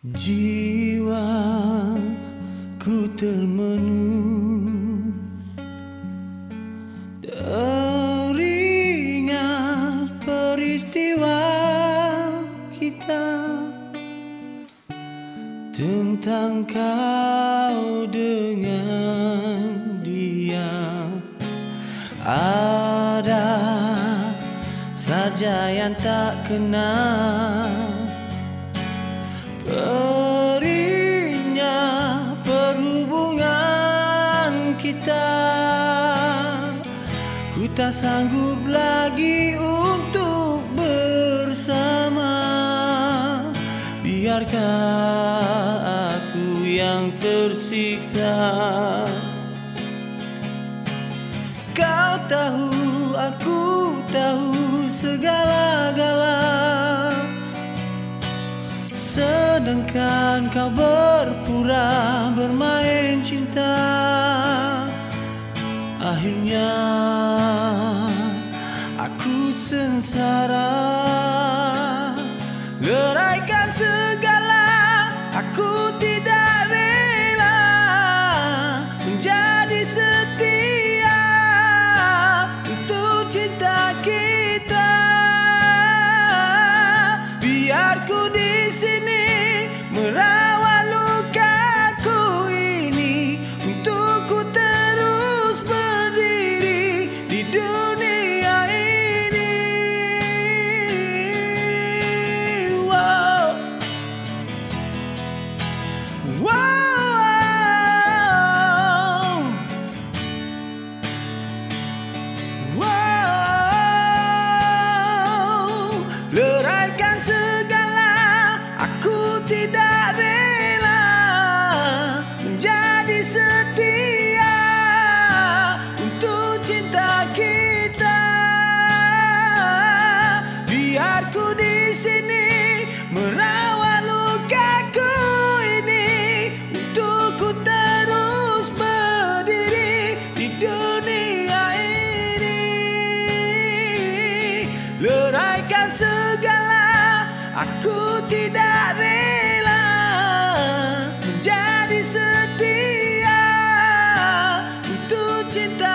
Jiwaku termenung. Teringat peristiwa kita Tentang kau dengan dia. Ada saja yang tak kenal Perihnya perhubungan kita. Ku tak sanggup lagi untuk bersama. Biarkah aku yang tersiksa. Kau tahu, aku tahu segala-gala Sedangkan kau berpura bermain cinta. Akhirnya aku sengsara. Leraikan segala aku tidak rela Menjadi setia Aku tidak rela menjadi setia. Untuk cinta